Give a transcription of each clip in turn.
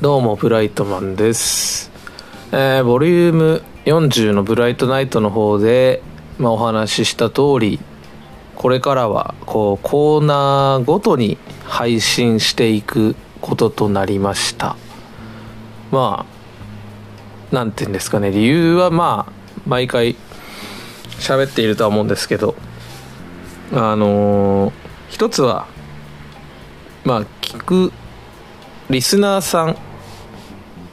どうもブライトマンです、えーボリューム40のブライトナイトの方で、まあ、お話しした通りこれからはこうコーナーごとに配信していくこととなりました。まあなんて言うんですかね。理由はまあ毎回喋っているとは思うんですけどあのー一つはまあ聞くリスナーさん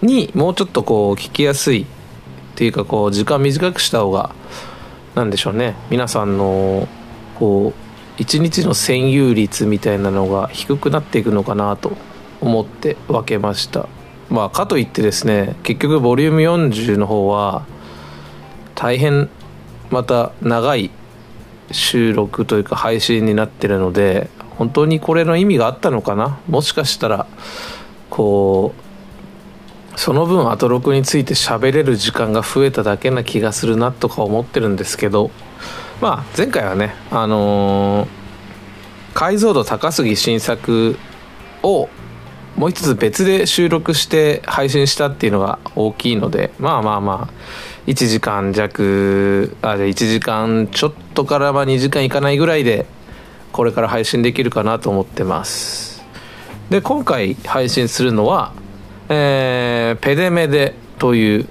にもうちょっとこう聞きやすいっていうかこう時間短くした方がなんでしょうね。皆さんのこう一日の占有率みたいなのが低くなっていくのかなと思って分けました。まあかといってですね結局ボリューム40の方は大変また長い収録というか配信になってるので本当にこれの意味があったのかな？もしかしたらこうその分アトロクについて喋れる時間が増えただけな気がするなとか思ってるんですけどまあ前回はねあのー解像度高すぎ新作をもう一つ別で収録して配信したっていうのが大きいのでまあまあまあ1時間弱あ1時間ちょっとからま2時間いかないぐらいでこれから配信できるかなと思ってます。で今回配信するのはえーペデメデという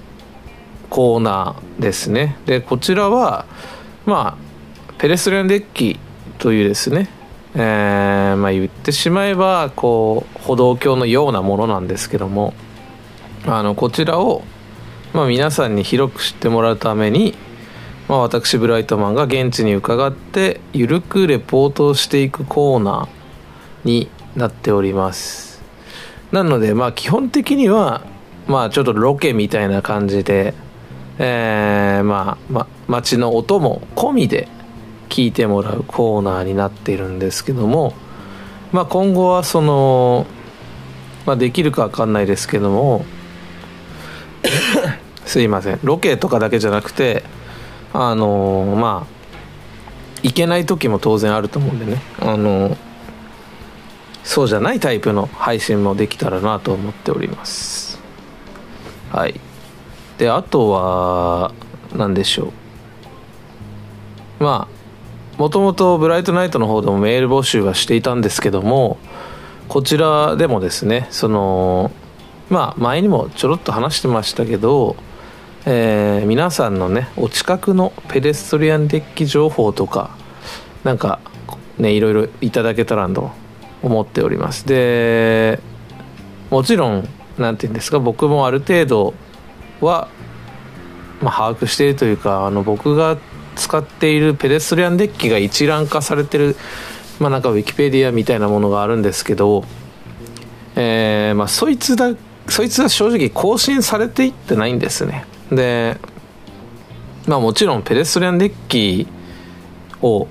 コーナーですね。でこちらはまあペレストリアンデッキというですねえーまあ言ってしまえばこう歩道橋のようなものなんですけどもあのこちらを、まあ、皆さんに広く知ってもらうために、まあ、私ブライトマンが現地に伺ってゆるくレポートをしていくコーナーになっております。なのでまあ基本的にはまあちょっとロケみたいな感じでえーまあ、ま、街の音も込みで聞いてもらうコーナーになっているんですけども、まあ、今後はその、まあ、できるか分かんないですけども すいません。ロケとかだけじゃなくてあのまあ行けない時も当然あると思うんでね。あのそうじゃないタイプの配信もできたらなと思っております。はい。であとは何でしょう。まあもともとブライトナイトの方でもメール募集はしていたんですけどもこちらでもですねそのまあ前にもちょろっと話してましたけど、えー皆さんのねお近くのペデストリアンデッキ情報とかなんかねいろいろいただけたらと思っております。でもちろんなんて言うんですか僕もある程度は、まあ、把握しているというかあの僕が使っているペデストリアンデッキが一覧化されてるまあなんかウィキペディアみたいなものがあるんですけど、えーまあそいつだそいつは正直更新されていってないんですね。でまあもちろんペデストリアンデッキを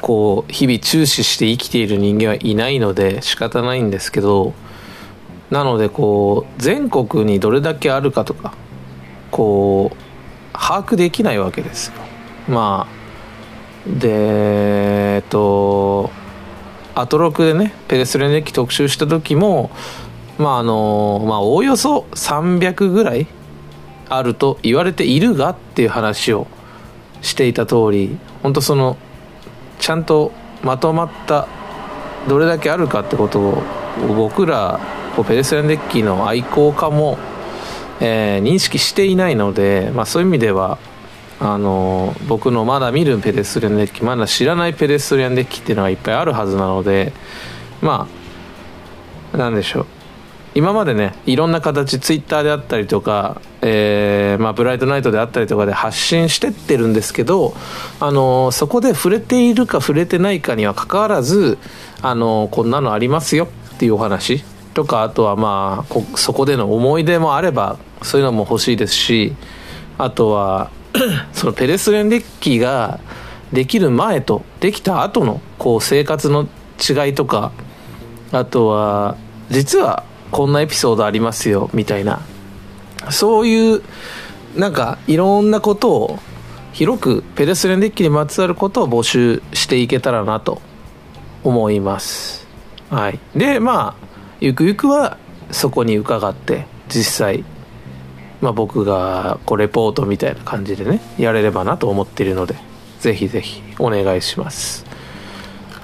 こう日々注視して生きている人間はいないので仕方ないんですけどなのでこう全国にどれだけあるかとかこう把握できないわけですよ。まあでえっとアトロクでねペレストレンデッキ特集した時もまああのまあおおよそ300ぐらいあると言われているがっていう話をしていた通り本当そのちゃんとまとまったどれだけあるかってことを僕らペレストレンデッキの愛好家も、えー認識していないので、まあ、そういう意味ではあの僕のまだ見るペデストリアンデッキまだ知らないペデストリアンデッキっていうのがいっぱいあるはずなのでまあなんでしょう。今までねいろんな形ツイッターであったりとか、えーまあ、ブライトナイトであったりとかで発信してってるんですけど、あのそこで触れているか触れてないかにはかかわらず、あのこんなのありますよっていうお話とかあとはまあそこでの思い出もあればそういうのも欲しいですしあとは そのペレスレンデッキができる前とできた後のこう生活の違いとかあとは実はこんなエピソードありますよみたいな。そういうなんかいろんなことを広くペデストリアンデッキにまつわることを募集していけたらなと思います。はい。でまあゆくゆくはそこに伺って実際まあ、僕がこうレポートみたいな感じでねやれればなと思っているのでぜひぜひお願いします。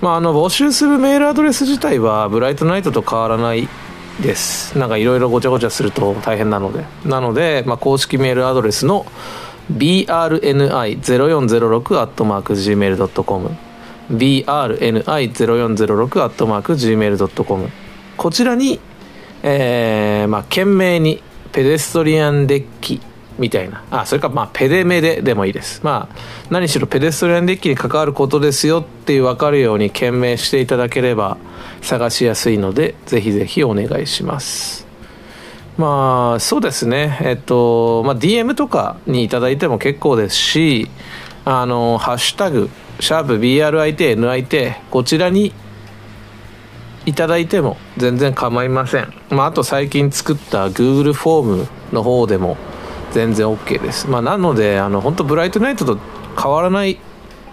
まああの募集するメールアドレス自体はブライトナイトと変わらないです。なんかいろいろごちゃごちゃすると大変なので。なので、まあ、公式メールアドレスの brni0406-gmail.com brni0406-gmail.com こちらに、えー、まあ、懸命にペデストリアンデッキみたいな。あ、それかまあペデメデでもいいです。まあ何しろペデストリアンデッキに関わることですよっていう分かるように懸命していただければ探しやすいので、ぜひぜひお願いします。まあそうですね。えっと、まあ DM とかにいただいても結構ですし、あの、ハッシュタグ、シャープ BRIT、NIT、こちらにいただいても全然構いません、まあ、あと最近作った Google フォームの方でも全然 OK です、まあ、なのであの本当ブライトナイトと変わらない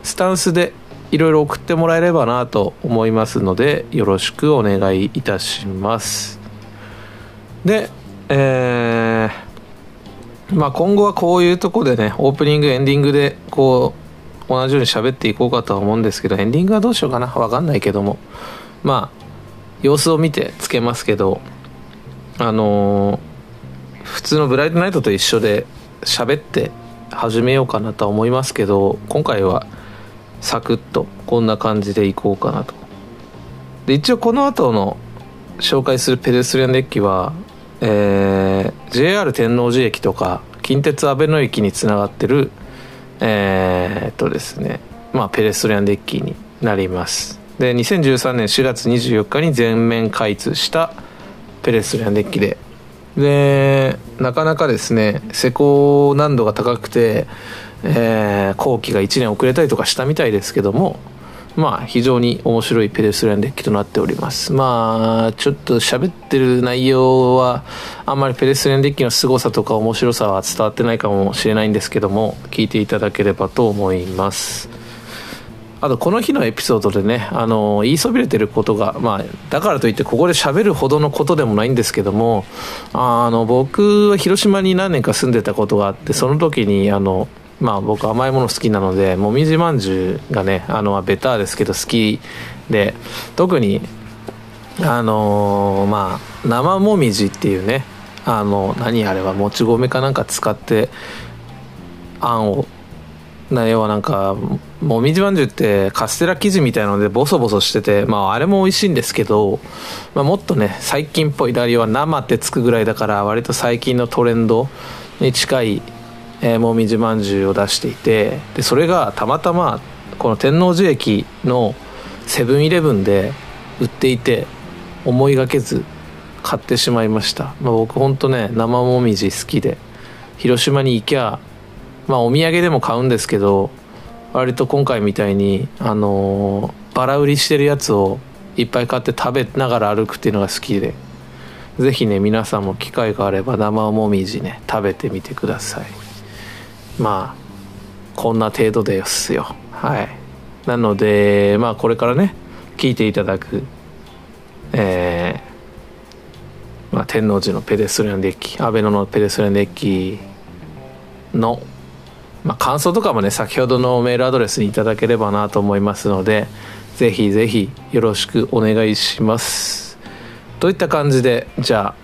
スタンスでいろいろ送ってもらえればなと思いますのでよろしくお願いいたします。でえー、まあ今後はこういうとこでねオープニングエンディングでこう同じように喋っていこうかとは思うんですけどエンディングはどうしようかな？分かんないけども。まあ様子を見てつけますけどあのー、普通のブライトナイトと一緒で喋って始めようかなとは思いますけど今回はサクッとこんな感じでいこうかなと。で一応この後の紹介するペデストリアンデッキは、えー、JR 天王寺駅とか近鉄阿部野駅につながってるえー、っとですねまあペデストリアンデッキになります。で2013年4月24日に全面開通したペレストリアンデッキででなかなかですね施工難度が高くて、えー、工期が1年遅れたりとかしたみたいですけどもまあ非常に面白いペレストリアンデッキとなっております。まあちょっと喋ってる内容はあんまりペレストリアンデッキの凄さとか面白さは伝わってないかもしれないんですけども聞いていただければと思います。あとこの日のエピソードでねあの言いそびれてることが、まあ、だからといってここで喋るほどのことでもないんですけどもあの僕は広島に何年か住んでたことがあってその時にあのまあ僕甘いもの好きなのでもみじまんじゅうがねあのベターですけど好きで特にあのまあ生もみじっていうねあの何あれはもち米かなんか使ってあんをな要はなんかもみじまんじゅうってカステラ生地みたいなのでボソボソしててまああれも美味しいんですけど、まあ、もっとね最近っぽいダリは生ってつくぐらいだから割と最近のトレンドに近い、えー、もみじまんじゅうを出していてでそれがたまたまこの天王寺駅のセブンイレブンで売っていて思いがけず買ってしまいました、まあ、僕ほんとね生もみじ好きで広島に行きゃまあお土産でも買うんですけど割と今回みたいにあの、バラ売りしてるやつをいっぱい買って食べながら歩くっていうのが好きで是非ね皆さんも機会があれば生もみじね食べてみてください。まあこんな程度ですよ。はい。なのでまあこれからね聞いていただくえー、まあ、天王寺のペデストリアンデッキアベノのペデストリアンデッキのまあ、感想とかもね先ほどのメールアドレスにいただければなと思いますのでぜひぜひよろしくお願いします。といった感じでじゃあ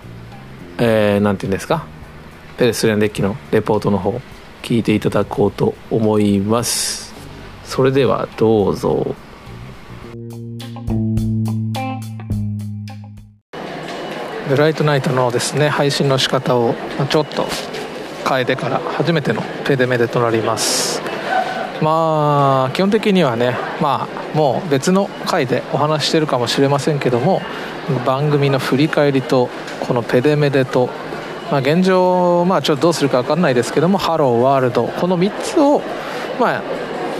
えー、て言うんですか？ペレストリアンデッキのレポートの方聞いていただこうと思います。それではどうぞ。ブライトナイトのですね配信の仕方をちょっと変えてから初めてのペデメデとなります。まあ基本的にはねまあもう別の回でお話してるかもしれませんけども番組の振り返りとこのペデメデと、まあ、現状まあちょっとどうするか分かんないですけどもハローワールドこの3つをまあ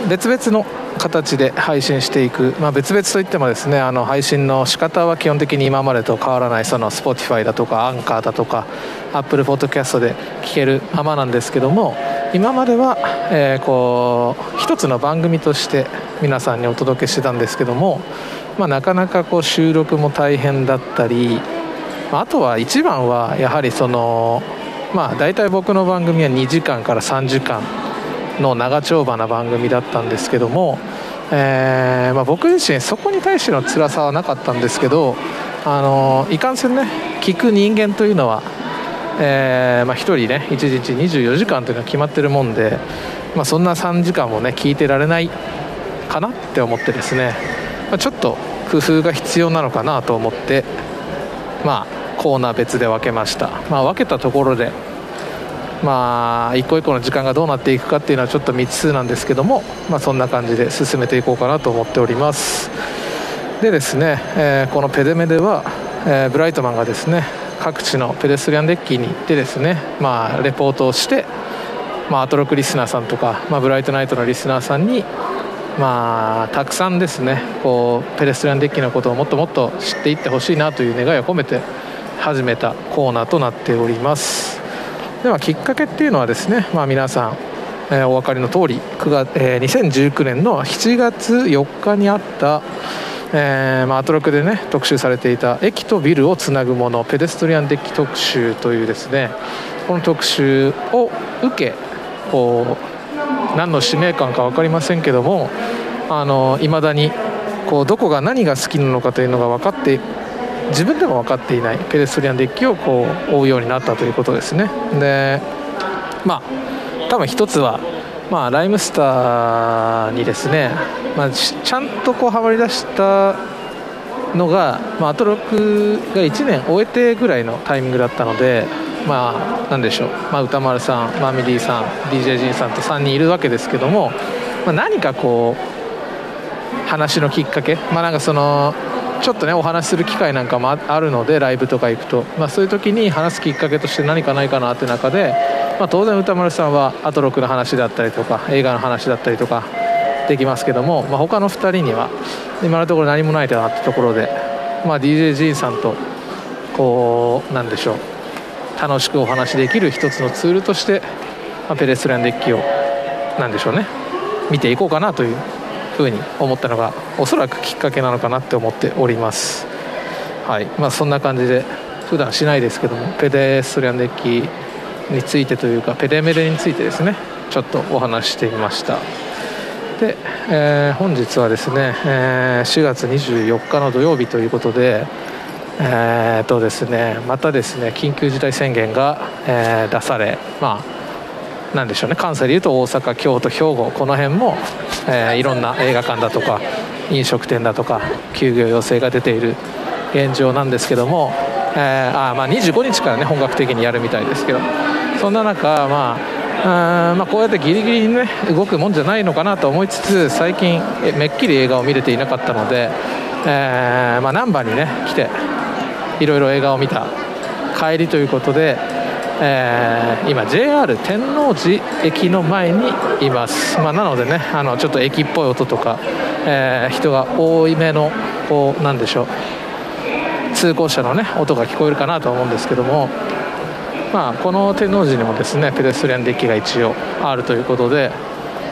別々の形で配信していく、まあ、別々といってもですねあの配信の仕方は基本的に今までと変わらないその Spotify だとかアンカーだとか Apple Podcast で聞けるままなんですけども今までは、えー、こう一つの番組として皆さんにお届けしてたんですけども、まあ、なかなかこう収録も大変だったりまあとは一番はやはりそのまあ大体僕の番組は2時間から3時間の長丁場な番組だったんですけども、えーまあ、僕自身そこに対しての辛さはなかったんですけどあのいかんせんね聞く人間というのは、えーまあ、1人ね1日24時間というのは決まってるもんで、まあ、そんな3時間もね聞いてられないかなって思ってですね、ま、ちょっと工夫が必要なのかなと思ってまあコーナー別で分けました、ま、分けたところでまあ一個一個の時間がどうなっていくかっていうのはちょっと未知数なんですけども、まあ、そんな感じで進めていこうかなと思っております。でですね、えー、このペデメでは、えー、ブライトマンがですね各地のペデストリアンデッキに行ってですね、まあ、レポートをして、まあ、アトロクリスナーさんとか、まあ、ブライトナイトのリスナーさんにまあ、たくさんですねこうペデストリアンデッキのことをもっともっと知っていってほしいなという願いを込めて始めたコーナーとなっております。ではきっかけっていうのはですね、まあ、皆さん、えー、お分かりの通り9月、えー、2019年の7月4日にあったえーまあ、アトロクでね特集されていた駅とビルをつなぐものペデストリアンデッキ特集というですねこの特集を受けこう何の使命感か分かりませんけどもいまだにこうどこが何が好きなのかというのが分かって自分でも分かっていない。ペデストリアンデッキをこう追うようになったということですね。でまあ多分一つはまあ、ライムスターにですね、まあ、ちゃんとこうはまりだしたのが、まあ、アトロクが1年終えてぐらいのタイミングだったので、まあ、なんでしょう、まあ、歌丸さん、マミディさん、DJ ジンさんと3人いるわけですけども、まあ、何かこう話のきっかけ、まあ、なんかそのちょっとねお話しする機会なんかもあるのでライブとか行くと、まあ、そういう時に話すきっかけとして何かないかなって中で、まあ、当然歌丸さんはアトロクの話だったりとか映画の話だったりとかできますけども、まあ、他の2人には今のところ何もないなってところで、まあ、DJ ジンさんとこうなんでしょう楽しくお話できる一つのツールとして、まあ、ペレストランデッキをなんでしょうね見ていこうかなというふうに思ったのがおそらくきっかけなのかなって思っております。はい。まあそんな感じで普段しないですけどもペデストリアンデッキについてというかペデメレについてですねちょっとお話してみました。で、えー、本日はですね、えー、4月24日の土曜日ということでえーとですね、またですね緊急事態宣言が、えー、出され、まあ、なんでしょうね。関西でいうと大阪、京都、兵庫この辺も、えー、いろんな映画館だとか飲食店だとか休業要請が出ている現状なんですけども、えー、あまあ25日からね本格的にやるみたいですけど。そんな中、まあ、まあこうやってギリギリにね動くもんじゃないのかなと思いつつ最近めっきり映画を見れていなかったので、えーまあ、難波にね来ていろいろ映画を見た。帰りということでえー、今 JR 天王寺駅の前にいます、まあ、なのでねあのちょっと駅っぽい音とか、えー、人が多いめのこうなんでしょう通行車のね音が聞こえるかなと思うんですけども、まあ、この天王寺にもですねペデストリアンデッキが一応あるということで、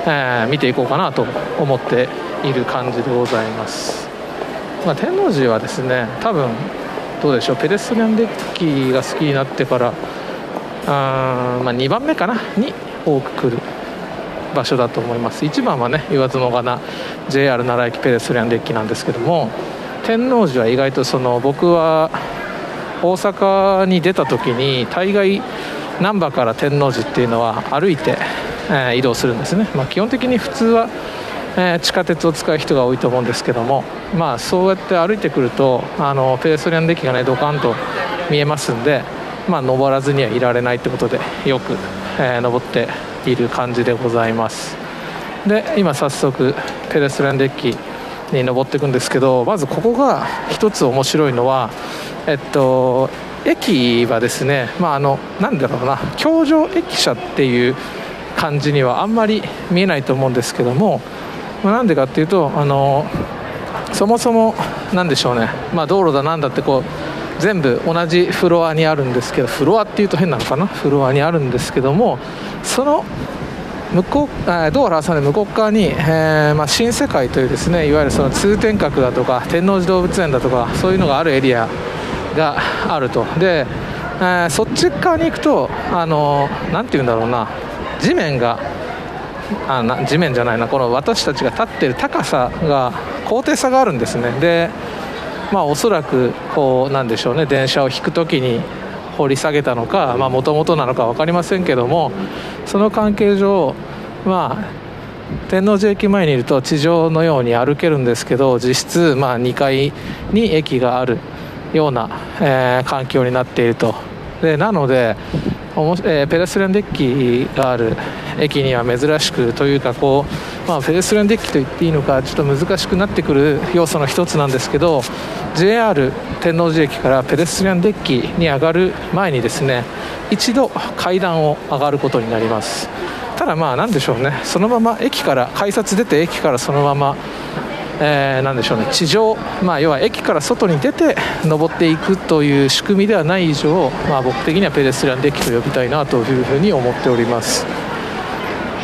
えー、見ていこうかなと思っている感じでございます、まあ、天王寺はですね多分どうでしょうペデストリアンデッキが好きになってからあまあ、2番目かな？に多く来る場所だと思います。1番はね言わずもがな JR 奈良駅ペデストリアンデッキなんですけども天王寺は意外とその僕は大阪に出た時に大概難波から天王寺っていうのは歩いて、えー、移動するんですね、まあ、基本的に普通は、えー、地下鉄を使う人が多いと思うんですけども、まあ、そうやって歩いてくるとあのペデストリアンデッキがねドカンと見えますんでまあ、登らずにはいられないということでよく、えー、登っている感じでございます。で今早速ペデストランデッキに登っていくんですけどまずここが一つ面白いのはえっと駅はですねまああのなんだろうな橋上駅舎っていう感じにはあんまり見えないと思うんですけどもなんでかっていうとあのそもそも何でしょうね、まあ、道路だなんだってこう全部同じフロアにあるんですけどフロアっていうと変なのかな？フロアにあるんですけどもその向こう道路挟んで向こう側に、えーまあ、新世界というですねいわゆるその通天閣だとか天王寺動物園だとかそういうのがあるエリアがあると。で、えー、そっち側に行くとあのなんて言うんだろうな地面があな地面じゃないなこの私たちが立っている高さが高低差があるんですね。でまあおそらくこうなんでしょうね。電車を引く時に掘り下げたのかもともとなのか分かりませんけどもその関係上まあ天王寺駅前にいると地上のように歩けるんですけど実質まあ2階に駅があるような、えー、環境になっていると。でなのでえー、ペデストリアンデッキがある駅には珍しくというかこう、まあ、ペデストリアンデッキと言っていいのかちょっと難しくなってくる要素の一つなんですけど JR 天王寺駅からペデストリアンデッキに上がる前にですね一度階段を上がることになります。ただまあ何でしょうね。そのまま駅から改札出て駅からそのままえー、なんでしょうね。地上、まあ、要は駅から外に出て登っていくという仕組みではない以上、まあ、僕的にはペデストリアンデッキと呼びたいなというふうに思っております。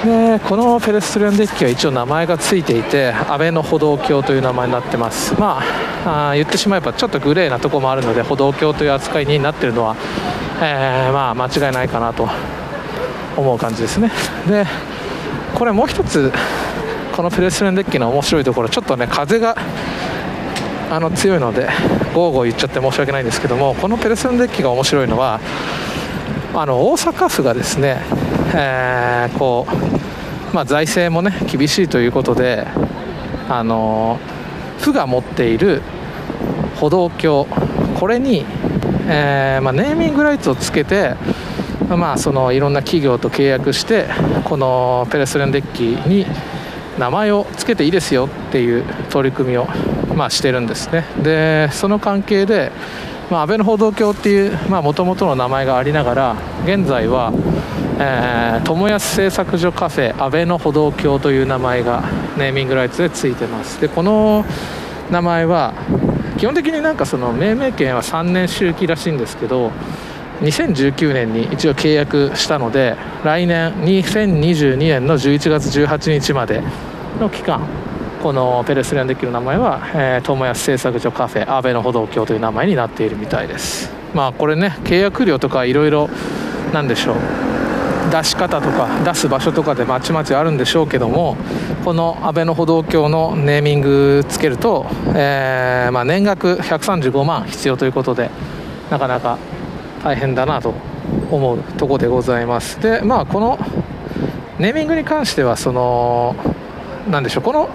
でこのペデストリアンデッキは一応名前が付いていて安倍の歩道橋という名前になってます。まああ言ってしまえばちょっとグレーなところもあるので歩道橋という扱いになっているのは、えー、まあ間違いないかなと思う感じですね。でこれもう一つこのプレストレンデッキの面白いところちょっとね風があの強いのでゴーゴー言っちゃって申し訳ないんですけどもこのペレストレンデッキが面白いのはあの大阪府がですね、えー、こうまあ、財政もね厳しいということであの府が持っている歩道橋これに、えー、まあ、ネーミングライツをつけてまあ、そのいろんな企業と契約してこのペレスレンデッキに名前を付けていいですよっていう取り組みを、まあ、してるんですね。でその関係で、まあ、安倍の歩道橋っていうもともとの名前がありながら現在は、えー、友安製作所カフェ安倍の歩道橋という名前がネーミングライツでついてます。でこの名前は基本的になんかその命名権は3年周期らしいんですけど2019年に一応契約したので来年2022年の11月18日までの期間このペレスレンデッキの名前は、えー、友安製作所カフェ安倍の歩道橋という名前になっているみたいです。まあこれね契約料とかいろいろなんでしょう。出し方とか出す場所とかでまちまちあるんでしょうけどもこの安倍の歩道橋のネーミングつけると、えーまあ、年額135万必要ということでなかなか大変だなと思うとこでございます。でまあこのネーミングに関してはその何でしょうこの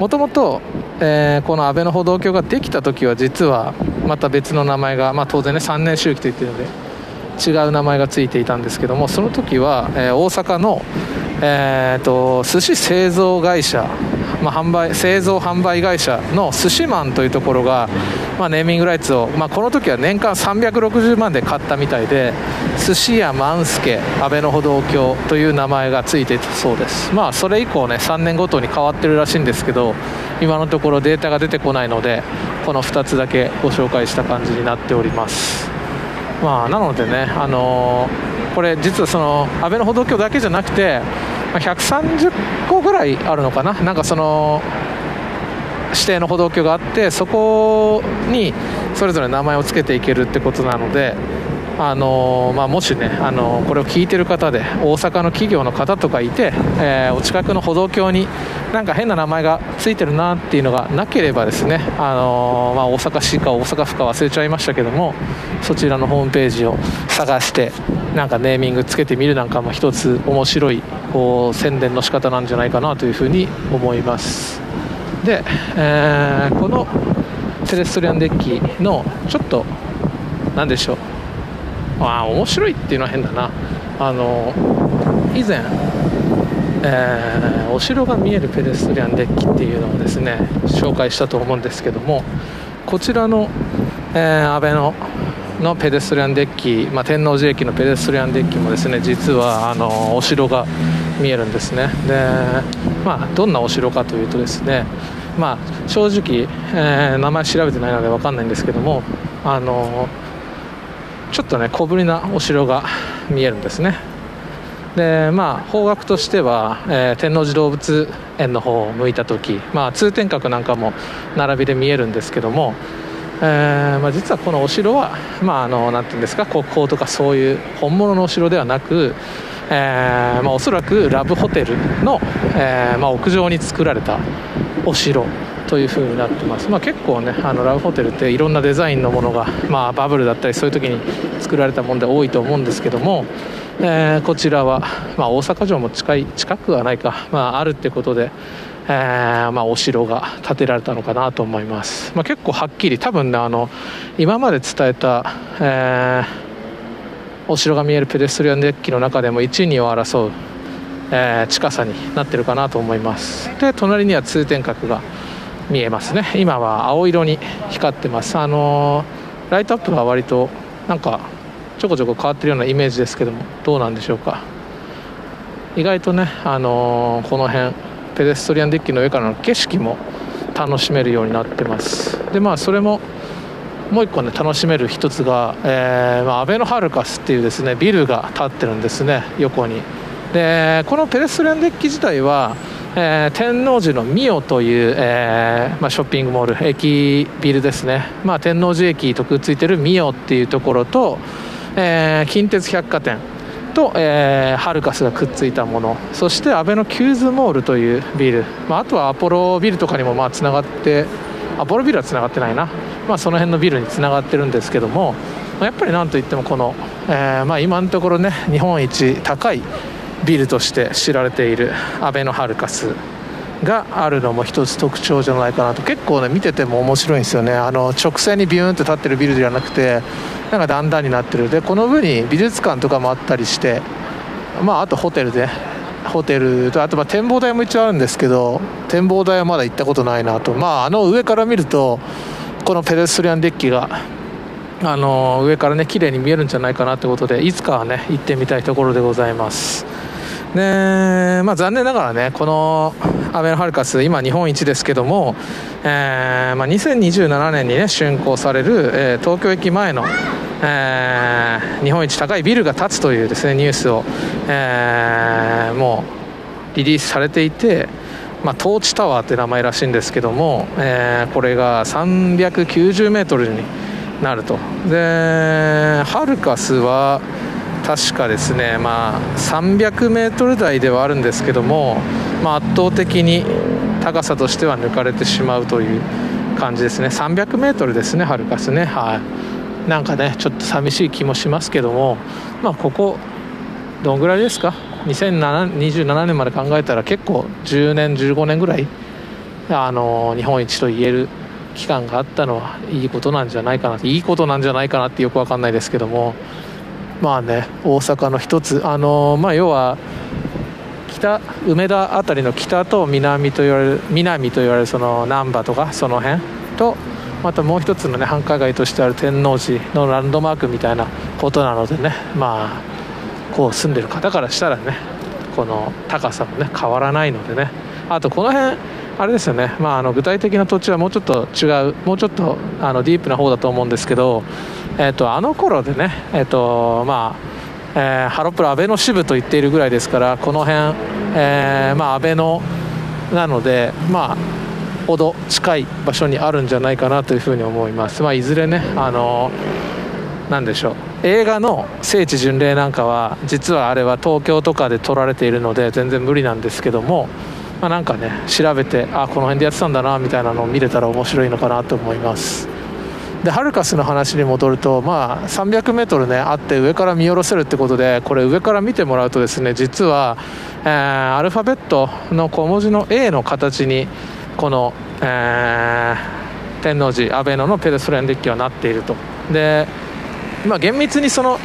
もともとこの安倍の歩道橋ができた時は実はまた別の名前が、まあ、当然ね3年周期といってるので違う名前がついていたんですけどもその時は、えー、大阪の、えーと寿司製造会社まあ、販売製造販売会社の寿司マンというところが、まあ、ネーミングライツを、まあ、この時は年間360万で買ったみたいで寿司屋万助安倍の歩道橋という名前がついていたそうです。まあそれ以降ね3年ごとに変わってるらしいんですけど今のところデータが出てこないのでこの2つだけご紹介した感じになっております。まあなのでねあのー、これ実はその安倍の歩道橋だけじゃなくて130個ぐらいあるのかな。なんかその指定の歩道橋があってそこにそれぞれ名前を付けていけるってことなのであのまあ、もしね、あのこれを聞いてる方で大阪の企業の方とかいて、えー、お近くの歩道橋になんか変な名前が付いてるなっていうのがなければですね、あのまあ、大阪市か大阪府か忘れちゃいましたけどもそちらのホームページを探してなんかネーミングつけてみるなんかも一つ面白いこう宣伝の仕方なんじゃないかなというふうに思います。で、えー、このテレストリアンデッキのちょっと何でしょう。あ面白いっていうのは変だな。あの以前、えー、お城が見えるペデストリアンデッキっていうのをですね紹介したと思うんですけどもこちらの、えー、安倍ののペデストリアンデッキ、まあ、天王寺駅のペデストリアンデッキもですね実はあのお城が見えるんですね。で、まあ、どんなお城かというとですね、まあ、正直、えー、名前調べてないので分かんないんですけどもあのちょっとね小ぶりなお城が見えるんですね。でまあ方角としては、えー、天王寺動物園の方を向いた時、まあ、通天閣なんかも並びで見えるんですけども、えーまあ、実はこのお城は、まあ、あのなんていうんですか国宝とかそういう本物のお城ではなく、えーまあ、おそらくラブホテルの、えーまあ、屋上に作られたお城という風になってます、まあ、結構ねあのラブホテルっていろんなデザインのものが、まあ、バブルだったりそういう時に作られたもので多いと思うんですけども、えー、こちらは、まあ、大阪城も近い近くはないか、まあ、あるってことで、えーまあ、お城が建てられたのかなと思います、まあ、結構はっきり多分ねあの今まで伝えた、えー、お城が見えるペデストリアンデッキの中でも1位、2を争う、えー、近さになってるかなと思います。で隣には通天閣が見えますね。今は青色に光ってます。あのライトアップは割となんかちょこちょこ変わってるようなイメージですけどもどうなんでしょうか。意外とねあのこの辺ペデストリアンデッキの上からの景色も楽しめるようになってます。でまあそれももう一個ね楽しめる一つが、えーまあ、アベノハルカスっていうですねビルが建ってるんですね横に。でこのペデストリアンデッキ自体はえー、天王寺のミオという、えーまあ、ショッピングモール駅ビルですね、まあ、天王寺駅とくっついてるミオっていうところと、えー、近鉄百貨店と、えー、ハルカスがくっついたもの。そしてアベノキューズモールというビル、まあ、あとはアポロビルとかにもまあつながってアポロビルはつながってないな、まあ、その辺のビルにつながってるんですけどもやっぱりなんといってもこの、えーまあ、今のところね日本一高いビルとして知られているアベノハルカスがあるのも一つ特徴じゃないかなと結構ね見てても面白いんですよね。あの直線にビューンって立ってるビルではなくてなんか段々になってる。でこの上に美術館とかもあったりしてまああとホテルでホテルとあとま展望台も一応あるんですけど展望台はまだ行ったことないなと。まああの上から見るとこのペデストリアンデッキがあの上からね綺麗に見えるんじゃないかなということでいつかはね行ってみたいところでございます。で、まあ、残念ながらねこのアベノハルカス今日本一ですけども、えーまあ、2027年にね竣工される、えー、東京駅前のえー、日本一高いビルが建つというですねニュースを、えー、もうリリースされていて、まあ、トーチタワーって名前らしいんですけども、え、これが390メートルになると。でハルカスは確かですね、まあ、300メートル台ではあるんですけども、まあ、圧倒的に高さとしては抜かれてしまうという感じですね。300メートルですね、ハルカスね、はい、なんかね、ちょっと寂しい気もしますけども、まあ、ここ、どんぐらいですか、2027年まで考えたら結構10年、15年ぐらい、あの日本一と言える期間があったのはいいことなんじゃないかないいことなんじゃないかなってよく分かんないですけども。まあね大阪の一つ。あのまあ要は北梅田辺りの北と南と言われる南と言われるその難波とかその辺とまたもう一つのね繁華街としてある天王寺のランドマークみたいなことなのでねまあこう住んでる方からしたらねこの高さもね変わらないのでね。あとこの辺あれですよね、まあ、あの具体的な土地はもうちょっと違うもうちょっとあのディープな方だと思うんですけどえーと、あの頃でね、えーとまあえー、ハロプロ安倍の支部と言っているぐらいですからこの辺、えーまあ、安倍のなので、まあ、ほど近い場所にあるんじゃないかなというふうに思います、まあ、いずれねあのなんでしょう。映画の聖地巡礼なんかは実はあれは東京とかで撮られているので全然無理なんですけども、まあ、なんかね調べてあこの辺でやってたんだなみたいなのを見れたら面白いのかなと思います。でハルカスの話に戻ると、まあ、300メートルねあって上から見下ろせるってことでこれ上から見てもらうとですね実は、えー、アルファベットの小文字の A の形にこの、えー、天王寺アベノのペデストリアンデッキはなっていると。で、まあ、厳密にその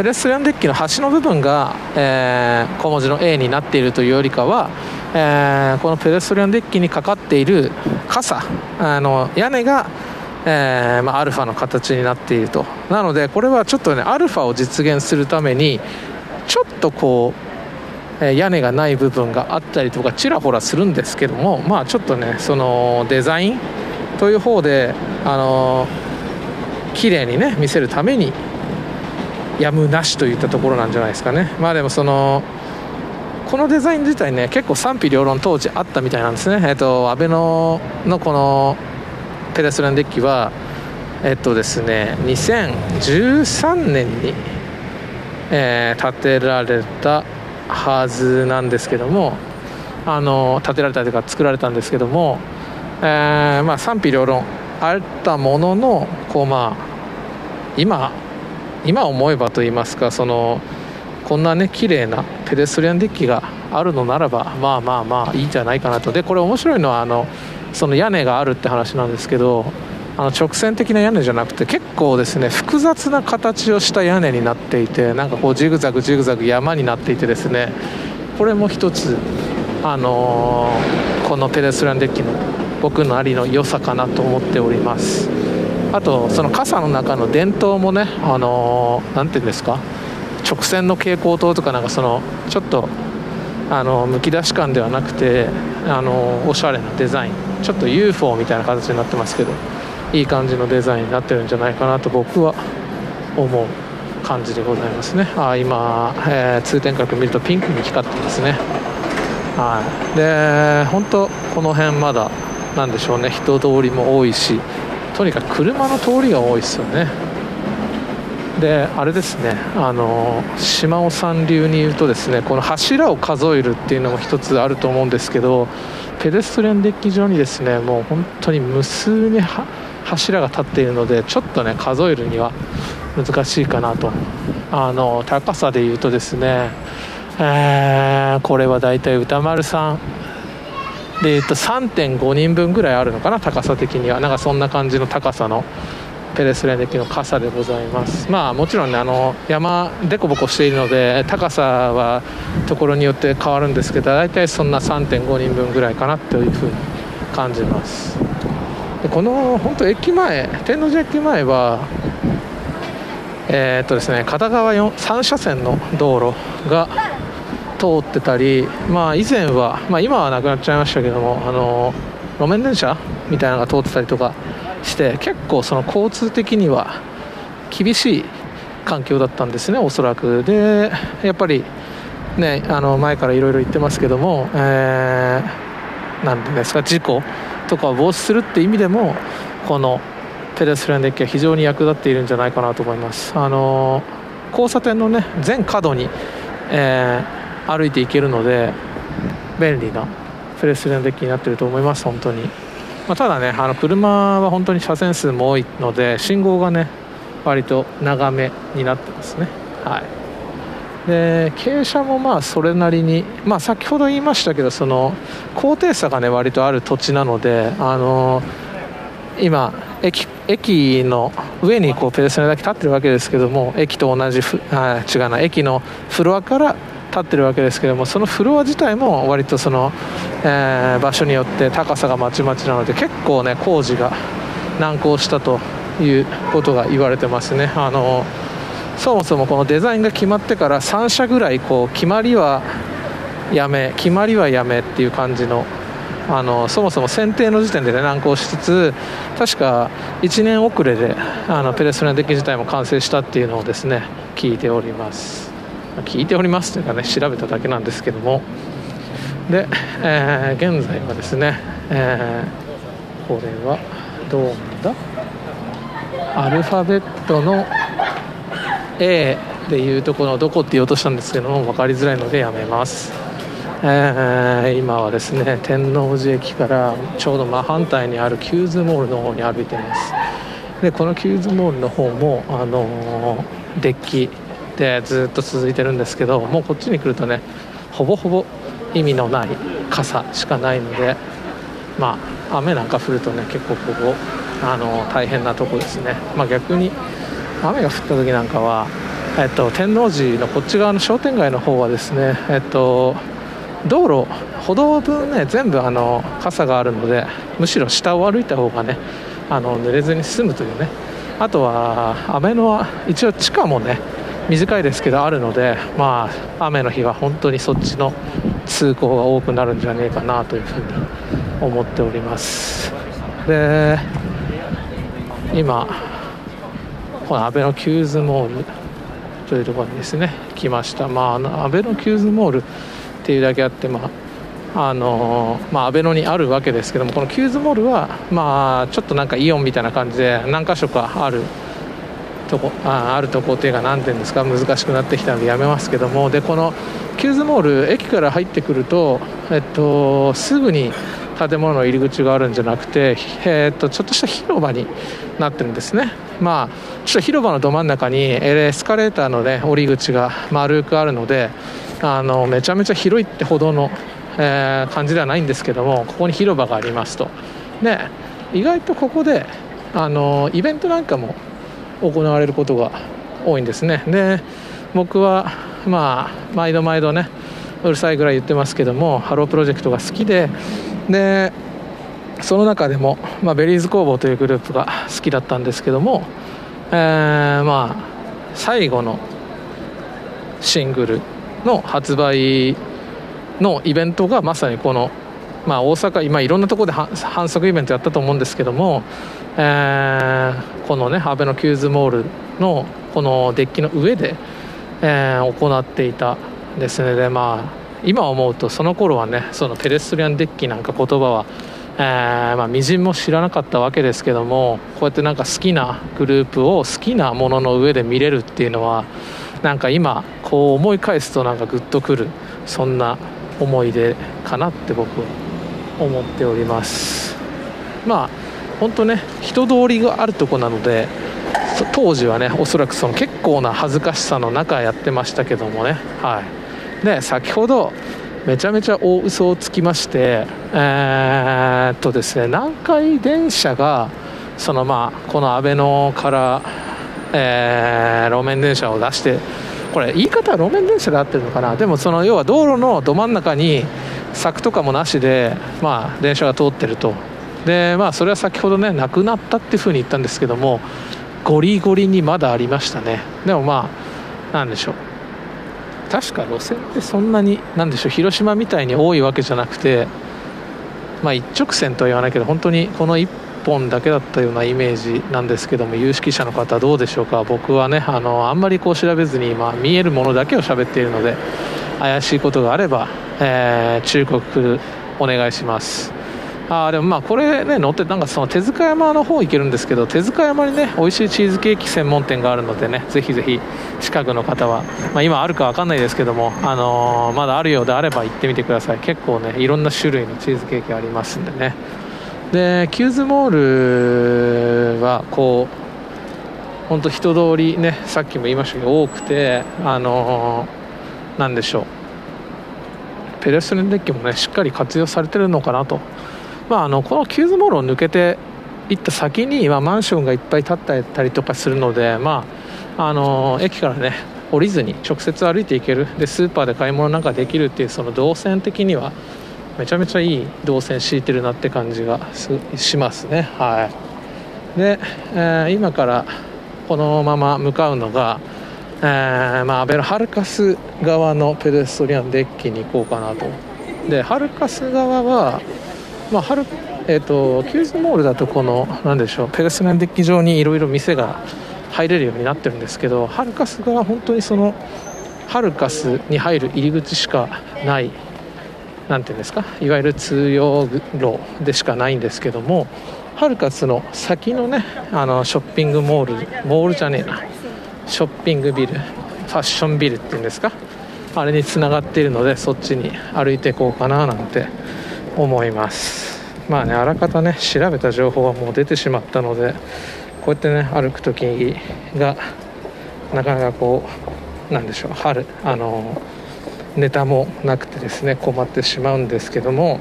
ペデストリアンデッキの端の部分が、えー、小文字の A になっているというよりかは、えー、このペデストリアンデッキにかかっている傘あの屋根がえーまあ、アルファの形になっていると。なのでこれはちょっとねアルファを実現するためにちょっとこう、屋根がない部分があったりとかちらほらするんですけどもまあちょっとねそのデザインという方であの、綺麗にね見せるためにやむなしといったところなんじゃないですかね。まあでもそのこのデザイン自体ね結構賛否両論当時あったみたいなんですね。えっと安倍ののこのペデストランデッキはえっとですね2013年に、えー、建てられたはずなんですけどもあの建てられたというか作られたんですけども、えー、まあ、賛否両論あったもののこうまあ今今思えばと言いますかそのこんなね綺麗なペデストリアンデッキがあるのならばまあまあまあいいんじゃないかなと。でこれ面白いのはあのその屋根があるって話なんですけどあの直線的な屋根じゃなくて結構ですね複雑な形をした屋根になっていてなんかこうジグザグジグザグ山になっていてですねこれも一つあのー、このペデストリアンデッキの僕のありの良さかなと思っております。あとその傘の中の電灯もねあの何、て言うんですか直線の蛍光灯とかなんかそのちょっとあのむき出し感ではなくてあのおしゃれなデザインちょっと UFO みたいな形になってますけどいい感じのデザインになってるんじゃないかなと僕は思う感じでございますね。あ今、えー、通天閣見るとピンクに光ってますね。はい。で本当この辺まだなんでしょうね。人通りも多いしとにかく車の通りが多いですよね。であれですね。あの島尾さん流に言うとですねこの柱を数えるっていうのも一つあると思うんですけどペデストリアンデッキ上にですねもう本当に無数に柱が立っているのでちょっとね数えるには難しいかなと。あの高さで言うとですね、えー、これはだいたい歌丸さんで、えっと、3.5人分ぐらいあるのかな高さ的には。なんかそんな感じの高さのペレスレンデキの傘でございます。まあもちろんねあの山でこぼこしているので高さはところによって変わるんですけど大体そんな3.5人分ぐらいかなというふうに感じます。でこの本当駅前天王寺駅前はえー、っとですね片側3車線の道路が通ってたり、まあ、以前は、まあ、今はなくなっちゃいましたけどもあの路面電車みたいなのが通ってたりとかして結構その交通的には厳しい環境だったんですねおそらく。でやっぱりねあの前からいろいろ言ってますけども、えー、なんてうんですか事故とかを防止するって意味でもこのペデストリアンデッキは非常に役立っているんじゃないかなと思います。あの交差点のね全角に、えー歩いていけるので便利なプレスレンデッキになってると思います本当に、まあ、ただねあの車は本当に車線数も多いので信号がね割と長めになってますね。はい。で傾斜もまあそれなりに、まあ、先ほど言いましたけどその高低差がね割とある土地なのであの今駅駅の上にこうペデストリだけ立ってるわけですけども駅と同じふあ違うな駅のフロアから立ってるわけですけどもそのフロア自体も割とその、えー、場所によって高さがまちまちなので結構ね工事が難航したということが言われてますね。あのそもそもこのデザインが決まってから3社ぐらいこう決まりはやめ決まりはやめっていう感じのあのそもそも選定の時点で、ね、難航しつつ確か1年遅れであのペレストランデッキ自体も完成したっていうのをですね聞いております。聞いておりますというかね調べただけなんですけども。で、えー、現在はですね、えー、これはどうなんだ？アルファベットの A でいうとこのどこって言おうとしたんですけども分かりづらいのでやめます、えー、今はですね天王寺駅からちょうど真反対にあるキューズモールの方に歩いています。でこのキューズモールの方もあのー、デッキでずっと続いてるんですけどもうこっちに来るとねほぼほぼ意味のない傘しかないのでまあ雨なんか降るとね結構ここあの大変なとこですね、まあ、逆に雨が降った時なんかは、えっと、天王寺のこっち側の商店街の方はですね、えっと、道路歩道分ね全部あの傘があるのでむしろ下を歩いた方がねあの濡れずに済むというね。あとは雨の一応地下もね短いですけどあるので、まあ、雨の日は本当にそっちの通行が多くなるんじゃねえかなというふうに思っております。で今このあべのキューズモールというところにですね来ました。まあアベノキューズモールっていうだけあってまああのまあ、アベノにあるわけですけどもこのキューズモールは、まあ、ちょっとなんかイオンみたいな感じで何箇所かあるとこああるとこっていうか何ていうんですか難しくなってきたのでやめますけどもでこのキューズモール駅から入ってくると、えっと、すぐに建物の入り口があるんじゃなくて、えっと、ちょっとした広場になってるんですね。まあ、ちょっと広場のど真ん中にエスカレーターの、ね、降り口が丸くあるのであのめちゃめちゃ広いってほどのえー、感じではないんですけどもここに広場がありますと。で意外とここであのイベントなんかも行われることが多いんですね。で僕はまあ毎度毎度ねうるさいぐらい言ってますけどもハロープロジェクトが好きででその中でも、まあ、 Berryz工房というグループが好きだったんですけども、えー、まあ最後のシングルの発売のイベントがまさにこの、まあ、大阪今いろんなところで反則イベントやったと思うんですけども、えー、このねアベノキューズモールのこのデッキの上で、えー、行っていたですね。でまあ今思うとその頃はねそのペデストリアンデッキなんか言葉はえー、まあ、みじんも知らなかったわけですけどもこうやってなんか好きなグループを好きなものの上で見れるっていうのはなんか今こう思い返すとなんかグッとくるそんな思い出かなって僕は思っております。まあ本当ね人通りがあるとこなので当時はねおそらくその結構な恥ずかしさの中やってましたけどもね。はい。で先ほどめちゃめちゃ大嘘をつきましてえー、っとですね南海電車がそのまあこの阿部野から、えー、路面電車を出してこれ言い方は路面電車で合ってるのかな？でもその要は道路のど真ん中に柵とかもなしで、まあ、電車が通ってると。でまあそれは先ほどねなくなったっていうふうに言ったんですけどもゴリゴリにまだありましたね。でもまあなんでしょう。確か路線ってそんなになんでしょう広島みたいに多いわけじゃなくてまあ一直線とは言わないけど本当にこの1本だけだったようなイメージなんですけども有識者の方どうでしょうか？僕はねあのあんまりこう調べずに、ま、見えるものだけを喋っているので怪しいことがあれば、えー、忠告お願いします。あでもまあこれね乗ってなんかその手塚山の方行けるんですけど手塚山にね美味しいチーズケーキ専門店があるのでねぜひぜひ近くの方は、まあ、今あるか分かんないですけども、あのー、まだあるようであれば行ってみてください。結構ねいろんな種類のチーズケーキありますんでね。でキューズモールはこう本当人通りねさっきも言いましたけど多くてあのー、でしょう。ペデストリアンデッキもねしっかり活用されてるのかなと、まあ、あのこのキューズモールを抜けて行った先に、まあ、マンションがいっぱい建ってたりとかするので、まああのー、駅からね降りずに直接歩いていける。でスーパーで買い物なんかできるっていうその動線的にはめちゃめちゃいい動線敷いてるなって感じがしますね。はい。で、えー、今からこのまま向かうのが、えー、まあ、アベノハルカス側のペデストリアンデッキに行こうかなと。でハルカス側は、まあ、ハルえーと、キューズモールだとこの何でしょうペデストリアンデッキ上にいろいろ店が入れるようになってるんですけどハルカス側は本当にそのハルカスに入る入り口しかない何ていうんですか？いわゆる通用路でしかないんですけどもハルカスの先のねあのショッピングモールモールじゃねえな。ショッピングビルファッションビルっていうんですか？あれにつながっているのでそっちに歩いていこうかななんて思います。まあねあらかたね調べた情報はもう出てしまったのでこうやってね歩く時がなかなかこうなんでしょう春あのネタもなくてですね困ってしまうんですけども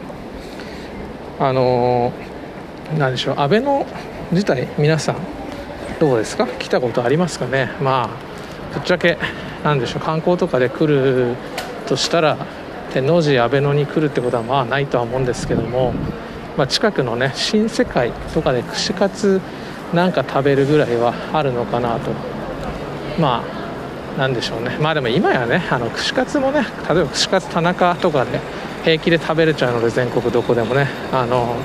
あの何でしょう安倍の自体皆さんどうですか？来たことありますかね？まあぶっちゃけ何でしょう観光とかで来るとしたら天王寺安倍野に来るってことはまあないとは思うんですけども、まあ、近くのね新世界とかで串カツなんか食べるぐらいはあるのかなと。まあなんでしょうね。まあでも今やねあの串カツもね例えば串カツ田中とかで平気で食べれちゃうので全国どこでもねあの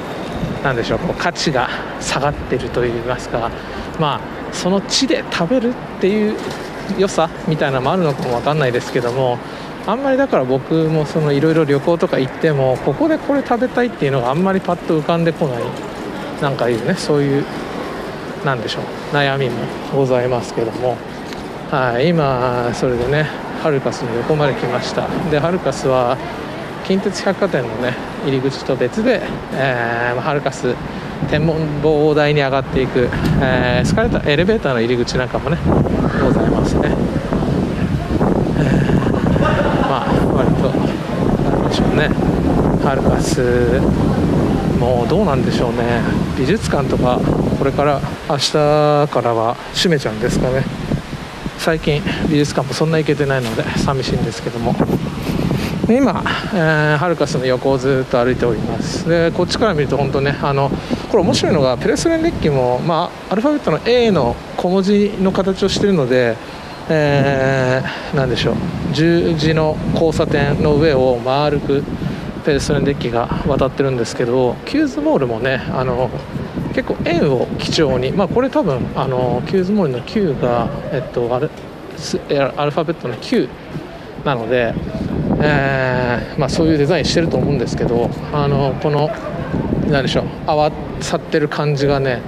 なんでしょうこう価値が下がってるといいますかまあその地で食べるっていう良さみたいなのもあるのかも分かんないですけどもあんまりだから僕もいろいろ旅行とか行ってもここでこれ食べたいっていうのがあんまりパッと浮かんでこないなんかいうねそういうなんでしょう悩みもございますけども、はい、今それでねハルカスの横まで来ました。でハルカスは近鉄百貨店のね入り口と別で、えー、ハルカス天文望台に上がっていく、えー、エスカレタエレベーターの入り口なんかもねございますね、えー、まあ割となんでしょうね。ハルカスもうどうなんでしょうね。美術館とかこれから明日からは閉めちゃうんですかね。最近美術館もそんな行けてないので寂しいんですけども。今、えー、ハルカスの横をずっと歩いております。でこっちから見ると本当ねあのこれ面白いのがペレスレンデッキも、まあ、アルファベットの A の小文字の形をしているので、えー、なんでしょう。十字の交差点の上を丸くペデストリアンデッキが渡ってるんですけどキューズモールもねあの結構円を基調に、まあ、これ多分あのキューズモールの Q が、えっと、アルアルファベットの Q なのでえー、まあ、そういうデザインしてると思うんですけどあのこの何でしょう合わさってる感じがね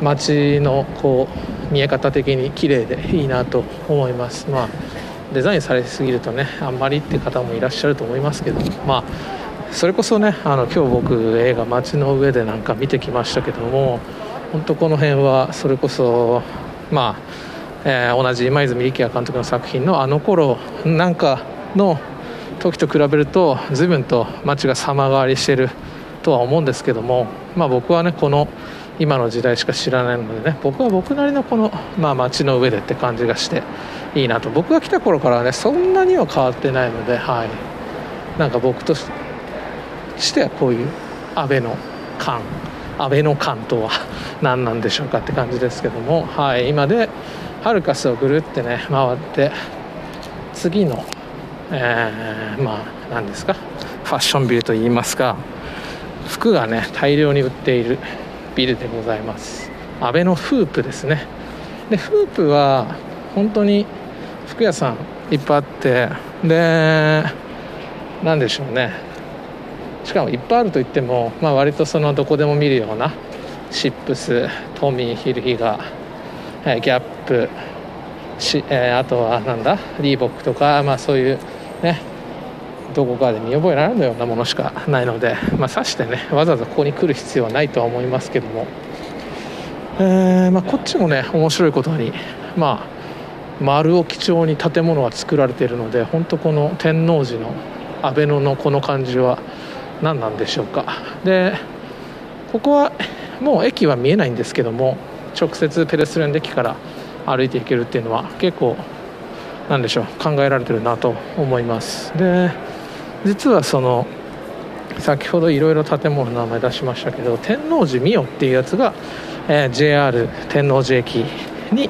街のこう見え方的に綺麗でいいなと思います。まあデザインされすぎるとねあんまりって方もいらっしゃると思いますけどまあそれこそねあの今日僕映画「街の上」でなんか見てきましたけども本当この辺はそれこそまあ、えー、同じ今泉力也監督の作品のあの頃なんかの時と比べると随分と街が様変わりしているとは思うんですけども、まあ、僕はねこの今の時代しか知らないのでね僕は僕なりのこの、まあ、街の上でって感じがしていいなと。僕が来た頃からねそんなには変わってないので、はい、なんか僕としてはこういう安倍の感安倍の感とは何なんでしょうかって感じですけども、はい、今でハルカスをぐるってね回って次のえー、まあ何ですか？ファッションビルといいますか服がね大量に売っているビルでございます。アベノフープですね。でフープは本当に服屋さんいっぱいあってで何でしょうね。しかもいっぱいあるといっても、まあ、割とそのどこでも見るようなシップストミーヒルヒガーえギャップし、えー、あとはなんだリーボックとか、まあ、そういうねどこかで見覚えられるようなものしかないので、まあ、さしてねわざわざここに来る必要はないとは思いますけども、えー、まあ、こっちもね面白いことにまあ丸を基調に建物は作られているので本当この天王寺の阿倍野のこの感じは何なんでしょうか。でここはもう駅は見えないんですけども直接ペレスレンデ駅から歩いていけるっていうのは結構なんでしょう考えられてるなと思います。で実はその先ほどいろいろ建物の名前出しましたけど天王寺ミ代っていうやつが、えー、JR 天王寺駅に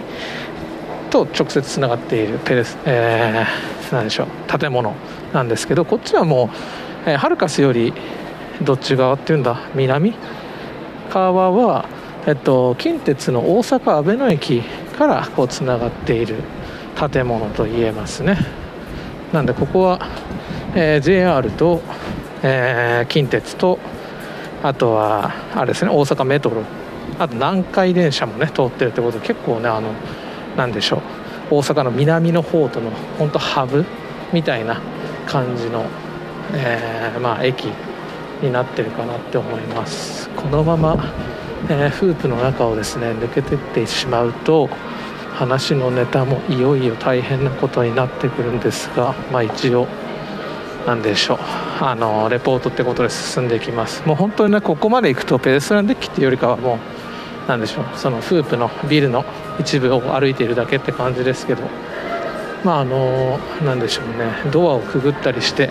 と直接つながっているペレス、えー、なんでしょう建物なんですけどこっちはもう、えー、ハルカスよりどっち側っていうんだ？南？側は、えっと、近鉄の大阪阿倍野駅からこうつながっている建物と言えますね。なんでここは、えー、JR と、えー、近鉄とあとはあれですね大阪メトロ。あと南海電車もね通ってるってことで結構ねあのなんでしょう。大阪の南の方との本当ハブみたいな感じの、えー、まあ、駅になってるかなって思います。このまま、えー、フープの中をですね抜けてってしまうと話のネタもいよいよ大変なことになってくるんですが、まあ、一応何でしょう。あのレポートってことで進んでいきます。もう本当にねここまで行くとペデストランデッキっていうよりかはもう何でしょう。そのフープのビルの一部を歩いているだけって感じですけど。まああの何でしょうね。ドアをくぐったりして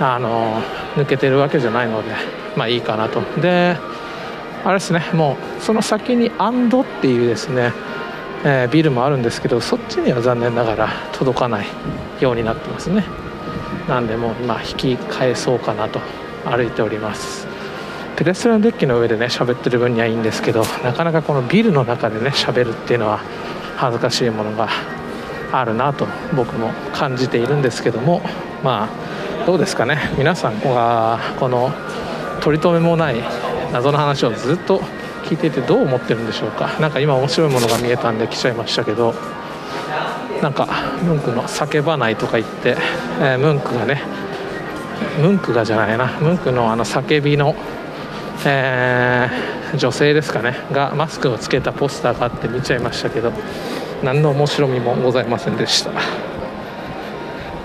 あの抜けてるわけじゃないのでまあいいかなと。であれですねもうその先にアンドっていうですねえー、ビルもあるんですけどそっちには残念ながら届かないようになってますね。なんでもう今引き返そうかなと歩いております。ペデストランデッキの上でね喋ってる分にはいいんですけどなかなかこのビルの中でね喋るっていうのは恥ずかしいものがあるなと僕も感じているんですけどもまあどうですかね。皆さんはこの取り留めもない謎の話をずっと聞いていてどう思ってるんでしょうか。何か今面白いものが見えたんで来ちゃいましたけど。なんかムンクの叫ばないとか言って、えー、ムンクがねムンクがじゃないな。ムンクのあの叫びの、えー、女性ですかね。がマスクをつけたポスターがあって見ちゃいましたけど何の面白みもございませんでした。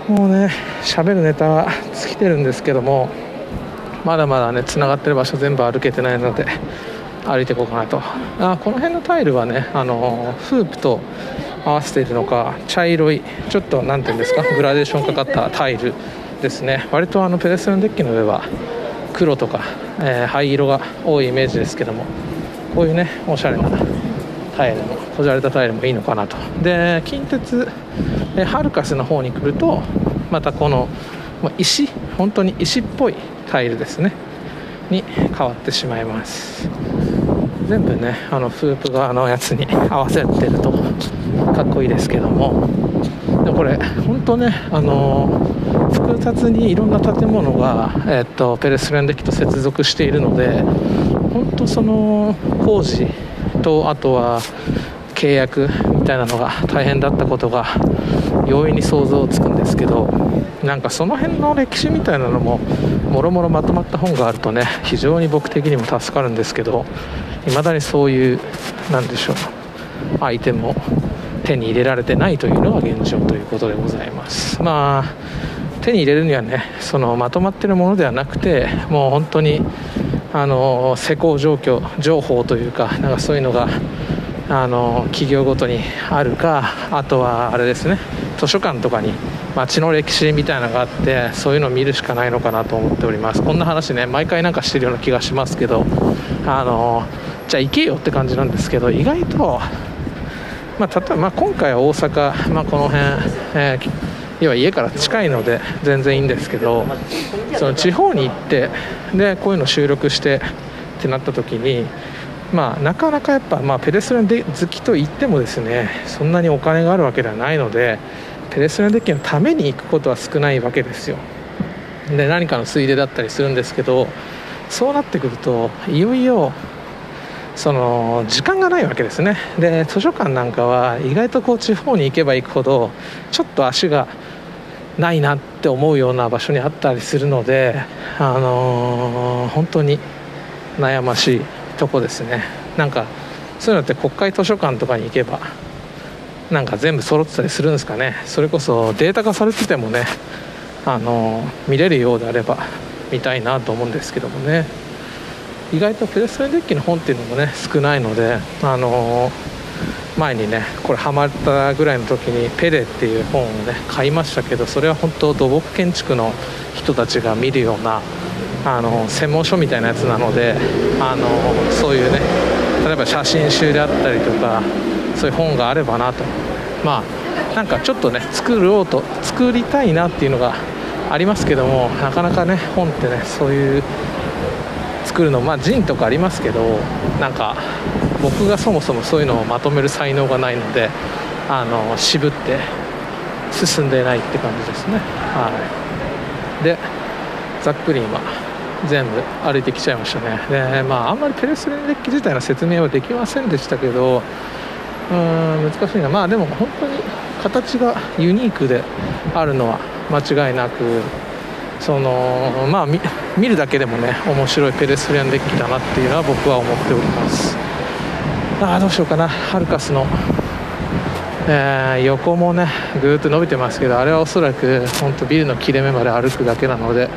もうね喋るネタは尽きてるんですけどもまだまだねつながってる場所全部歩けてないので歩いていこうかなと。あこの辺のタイルはねあのフープと合わせているのか茶色いちょっと何ていうんですかグラデーションかかったタイルですね。割とあのペデストランデッキの上は黒とか、えー、灰色が多いイメージですけどもこういうねおしゃれなタイルもこじゃれたタイルもいいのかなと。で近鉄、ハルカスの方に来るとまたこの石本当に石っぽいタイルですね。に変わってしまいます。全部ねあのフープ側のやつに 合わせてるとかっこいいですけども。でもこれ本当ねあの複雑にいろんな建物が、えー、っとペレスレンデキと接続しているので本当その工事とあとは契約みたいなのが大変だったことが容易に想像つくんですけどなんかその辺の歴史みたいなのももろもろまとまった本があるとね非常に僕的にも助かるんですけどいまだにそういうなんでしょうアイテムを手に入れられてないというのが現状ということでございます。まあ手に入れるにはねそのまとまってるものではなくてもう本当にあの施工状況情報というかなんかそういうのがあの企業ごとにあるかあとはあれですね図書館とかに街の歴史みたいなのがあってそういうのを見るしかないのかなと思っております。こんな話ね毎回なんかしてるような気がしますけどあのじゃあ行けよって感じなんですけど意外とまあ、例えば、まあ、今回は大阪、まあ、この辺、えー、要は家から近いので全然いいんですけどその地方に行ってでこういうの収録してってなった時に、まあ、なかなかやっぱ、まあ、ペデストラン好きといってもですねそんなにお金があるわけではないのでペデストランデッキのために行くことは少ないわけですよ。で何かのついでだったりするんですけどそうなってくるといよいよその時間がないわけですね。で図書館なんかは意外とこう地方に行けば行くほどちょっと足がないなって思うような場所にあったりするので、あのー、本当に悩ましいとこですね。なんかそういうのって国会図書館とかに行けばなんか全部揃ってたりするんですかね。それこそデータ化されててもね、あのー、見れるようであれば見たいなと思うんですけどもね。意外とプレスレデッキの本っていうのもね少ないのであのー、前にねこれハマったぐらいの時にペレっていう本をね買いましたけどそれは本当土木建築の人たちが見るようなあの専門書みたいなやつなのであのそういうね例えば写真集であったりとかそういう本があればなと。まあなんかちょっとね作ろうと作りたいなっていうのがありますけどもなかなかね本ってねそういう作るのまあジンとかありますけどなんか僕がそもそもそういうのをまとめる才能がないのであの渋って進んでないって感じですね。はい。でざっくり今全部歩いてきちゃいましたね。でまああんまりペレスレンデッキ自体の説明はできませんでしたけどうーん難しいな。まあでも本当に形がユニークであるのは間違いなくそのまあ見るだけでもね面白いペレストリンデッキだなっていうのは僕は思っております。あどうしようかな。ハルカスの、えー、横もねぐーっと伸びてますけどあれはおそらく本当ビルの切れ目まで歩くだけなので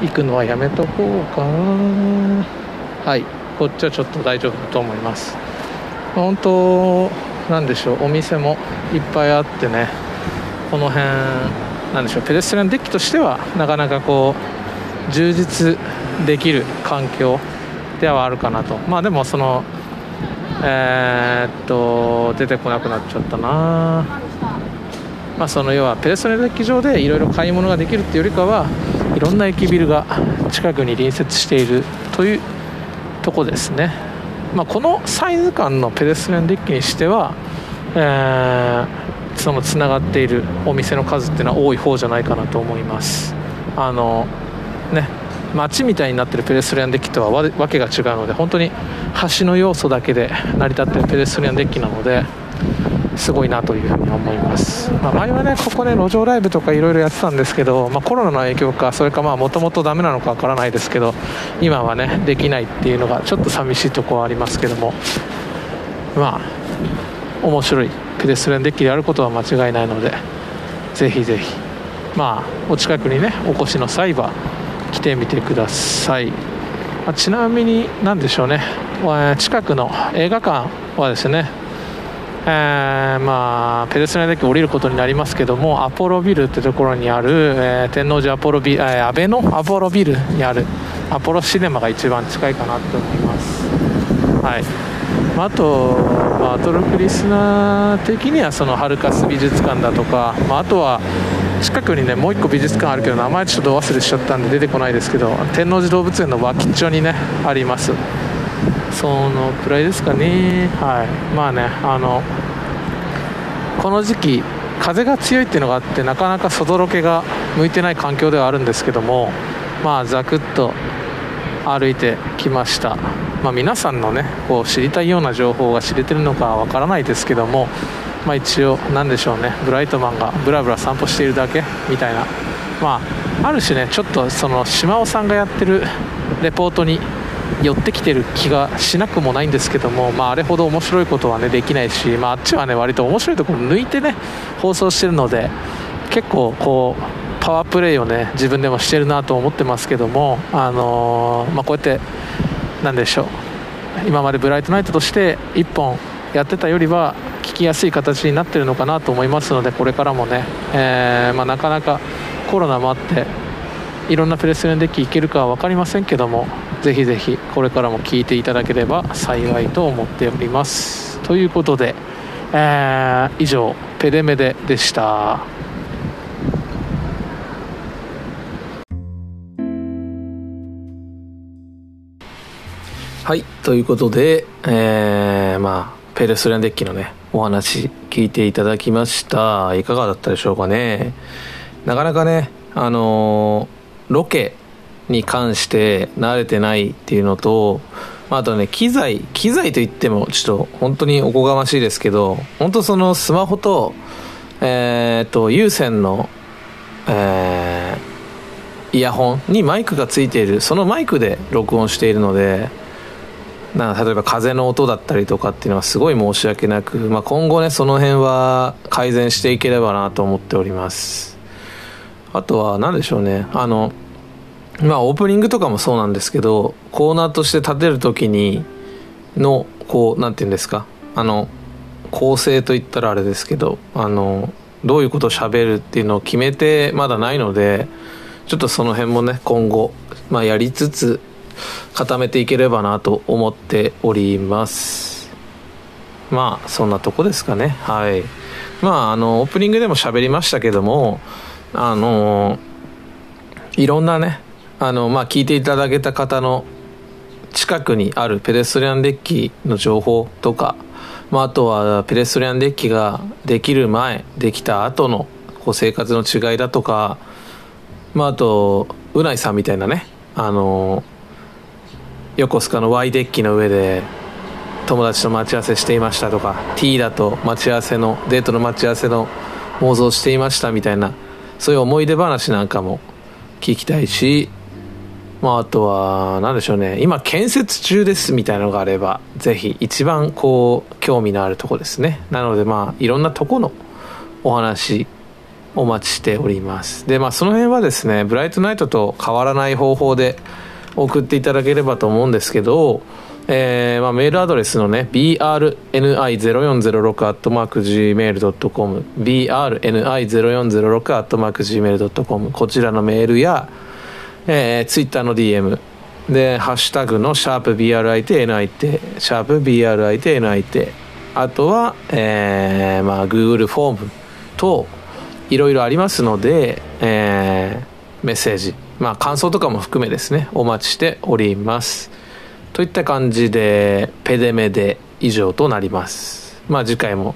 行くのはやめとこうかな。はいこっちはちょっと大丈夫だと思います。本当なんでしょうお店もいっぱいあってねこの辺なんでしょうペデストリアンデッキとしてはなかなかこう充実できる環境ではあるかなと。まあでもそのえー、っと出てこなくなっちゃったな。まあその要はペデストリアンデッキ上でいろいろ買い物ができるっていうよりかはいろんな駅ビルが近くに隣接しているというとこですね。まあこのサイズ感のペデストリアンデッキにしては、えーそのつながっているお店の数っていうのは多い方じゃないかなと思います。あのね街みたいになってるペデストリアンデッキとはわけが違うので本当に橋の要素だけで成り立ってるペデストリアンデッキなのですごいなというふうに思います、まあ、前はねここで路上ライブとかいろいろやってたんですけど、まあ、コロナの影響かそれかもともとダメなのかわからないですけど今はねできないっていうのがちょっと寂しいとこはありますけどもまあ面白いペデストリアンデッキであることは間違いないのでぜひぜひまあお近くにねお越しの際は来てみてください、まあ、ちなみに何でしょうね。え近くの映画館はですねえー、まあ、ペデストリアンデッキ降りることになりますけどもアポロビルってところにある、えー、天王寺アポロビ、えー、安倍のアポロビルにあるアポロシネマが一番近いかなと思います。はい。まあ、あと、まあ、アトロクリスナー的にはそのハルカス美術館だとか、まあ、あとは近くにねもう1個美術館あるけど名前ちょっと忘れしちゃったんで出てこないですけど天王寺動物園の脇っちょにねあります。そのくらいですかね。はい。まあねあのこの時期風が強いっていうのがあってなかなか外ロケが向いてない環境ではあるんですけどもまあざくっと歩いてきました。まあ、皆さんのねこう知りたいような情報が知れてるのかわからないですけどもまあ一応何でしょうね。ブライトマンがブラブラ散歩しているだけみたいな。まあある種ねちょっとその島尾さんがやってるレポートに寄ってきてる気がしなくもないんですけども、まあ、あれほど面白いことはねできないし、まあ、あっちはね割と面白いところ抜いてね放送してるので結構こうパワープレイをね自分でもしてるなと思ってますけども、あのー、まあ、こうやって何でしょう。今までブライトナイトとして1本やってたよりは聞きやすい形になってるのかなと思いますのでこれからもね、えー、まあ、なかなかコロナもあっていろんなプレスレンデッキいけるかは分かりませんけどもぜひぜひこれからも聞いていただければ幸いと思っております。ということで、えー、以上ペデメデでした。はいということで、えー、まあペレストリアンデッキのねお話聞いていただきました。いかがだったでしょうかね。なかなかねあの、ロケに関して慣れてないっていうのと、あ、とね機材機材といってもちょっと本当におこがましいですけど本当そのスマホとえっ、と有線のえー、イヤホンにマイクがついているそのマイクで録音しているのでな例えば風の音だったりとかっていうのはすごい申し訳なく、まあ、今後ねその辺は改善していければなと思っております。あとは何でしょうね。あのまあオープニングとかもそうなんですけどコーナーとして立てる時にのこう何て言うんですか。あの構成といったらあれですけどあのどういうことをしゃべるっていうのを決めてまだないのでちょっとその辺もね今後、まあ、やりつつ固めていければなと思っております。まあそんなとこですかね。はい。まああのオープニングでも喋りましたけどもあのいろんなねあの、まあ、聞いていただけた方の近くにあるペデストリアンデッキの情報とか、まあ、あとはペデストリアンデッキができる前できた後のこう生活の違いだとか、まあ、あとうないさんみたいなねあの横須賀の Y デッキの上で友達と待ち合わせしていましたとか T だと待ち合わせのデートの待ち合わせの妄想していましたみたいなそういう思い出話なんかも聞きたいしまあ、あとは、何でしょうね。今、建設中ですみたいなのがあれば、ぜひ、一番、こう、興味のあるとこですね。なので、まあ、いろんなとこのお話、お待ちしております。で、まあ、その辺はですね、ブライトナイトと変わらない方法で送っていただければと思うんですけど、えー、まあ、メールアドレスのね、brni0406-gmail.com、brni0406-gmail.com、こちらのメールや、えー、ツイッターの DM でハッシュタグのシャープ BRITNI ってシャープ BRITNI ってあとは、えーまあ、Google フォームといろいろありますので、えー、メッセージまあ感想とかも含めですねお待ちしております。といった感じでペデメで以上となります。まあ次回も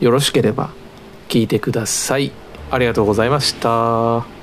よろしければ聞いてください。ありがとうございました。